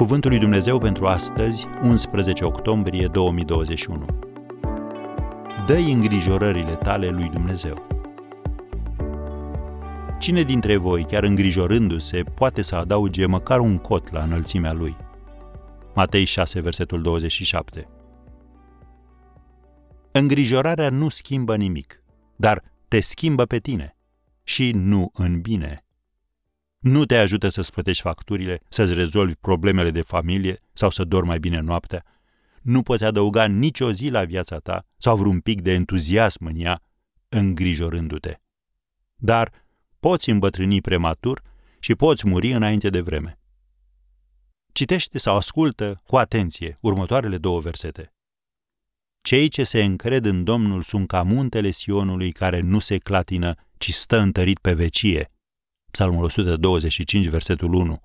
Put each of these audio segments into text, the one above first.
Cuvântul lui Dumnezeu pentru astăzi, 11 octombrie 2021. Dă-i îngrijorările tale lui Dumnezeu. Cine dintre voi, chiar îngrijorându-se, poate să adauge măcar un cot la înălțimea lui? Matei 6, versetul 27. Îngrijorarea nu schimbă nimic, dar te schimbă pe tine și nu în bine. Nu te ajută să-ți plătești facturile, să-ți rezolvi problemele de familie sau să dormi mai bine noaptea. Nu poți adăuga nicio zi la viața ta sau vreun pic de entuziasm în ea, îngrijorându-te. Dar poți îmbătrâni prematur și poți muri înainte de vreme. Citește sau ascultă cu atenție următoarele două versete. Cei ce se încred în Domnul sunt ca muntele Sionului care nu se clatină, ci stă întărit pe vecie. Psalmul 125, versetul 1.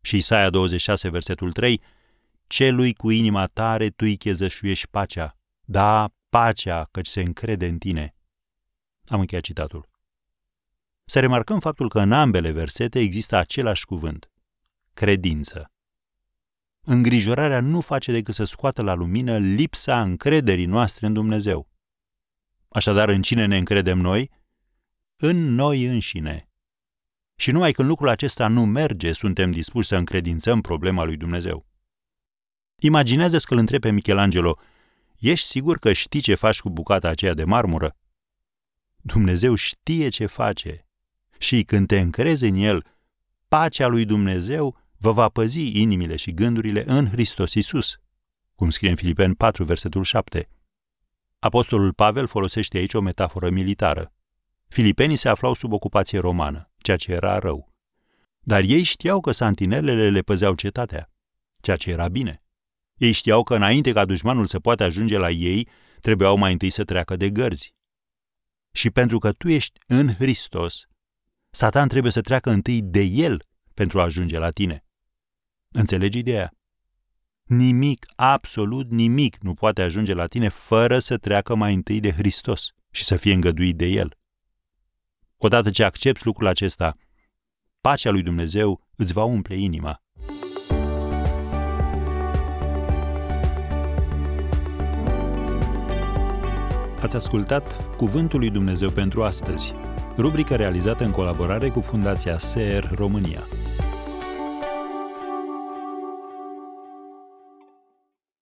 Și Isaia 26, versetul 3, Celui cu inima tare tu îi chezășuiești pacea. Da, pacea, căci se încrede în tine. Am încheiat citatul. Să remarcăm faptul că în ambele versete există același cuvânt. Credință. Îngrijorarea nu face decât să scoată la lumină lipsa încrederii noastre în Dumnezeu. Așadar, în cine ne încredem noi? În noi înșine. Și numai când lucrul acesta nu merge, suntem dispuși să încredințăm problema lui Dumnezeu. Imaginează-ți că îl întrebi pe Michelangelo, ești sigur că știi ce faci cu bucata aceea de marmură? Dumnezeu știe ce face și când te încrezi în El, pacea lui Dumnezeu vă va păzi inimile și gândurile în Hristos Isus, cum scrie în Filipeni 4, versetul 7. Apostolul Pavel folosește aici o metaforă militară. Filipenii se aflau sub ocupație romană, ceea ce era rău. Dar ei știau că santinelele le păzeau cetatea, ceea ce era bine. Ei știau că înainte ca dușmanul să poată ajunge la ei, trebuiau mai întâi să treacă de gărzi. Și pentru că tu ești în Hristos, Satan trebuie să treacă întâi de el pentru a ajunge la tine. Înțelegi ideea? Nimic, absolut nimic nu poate ajunge la tine fără să treacă mai întâi de Hristos și să fie îngăduit de El. Odată ce accepti lucrul acesta, pacea lui Dumnezeu îți va umple inima. Ați ascultat Cuvântul lui Dumnezeu pentru astăzi, rubrica realizată în colaborare cu Fundația SER România.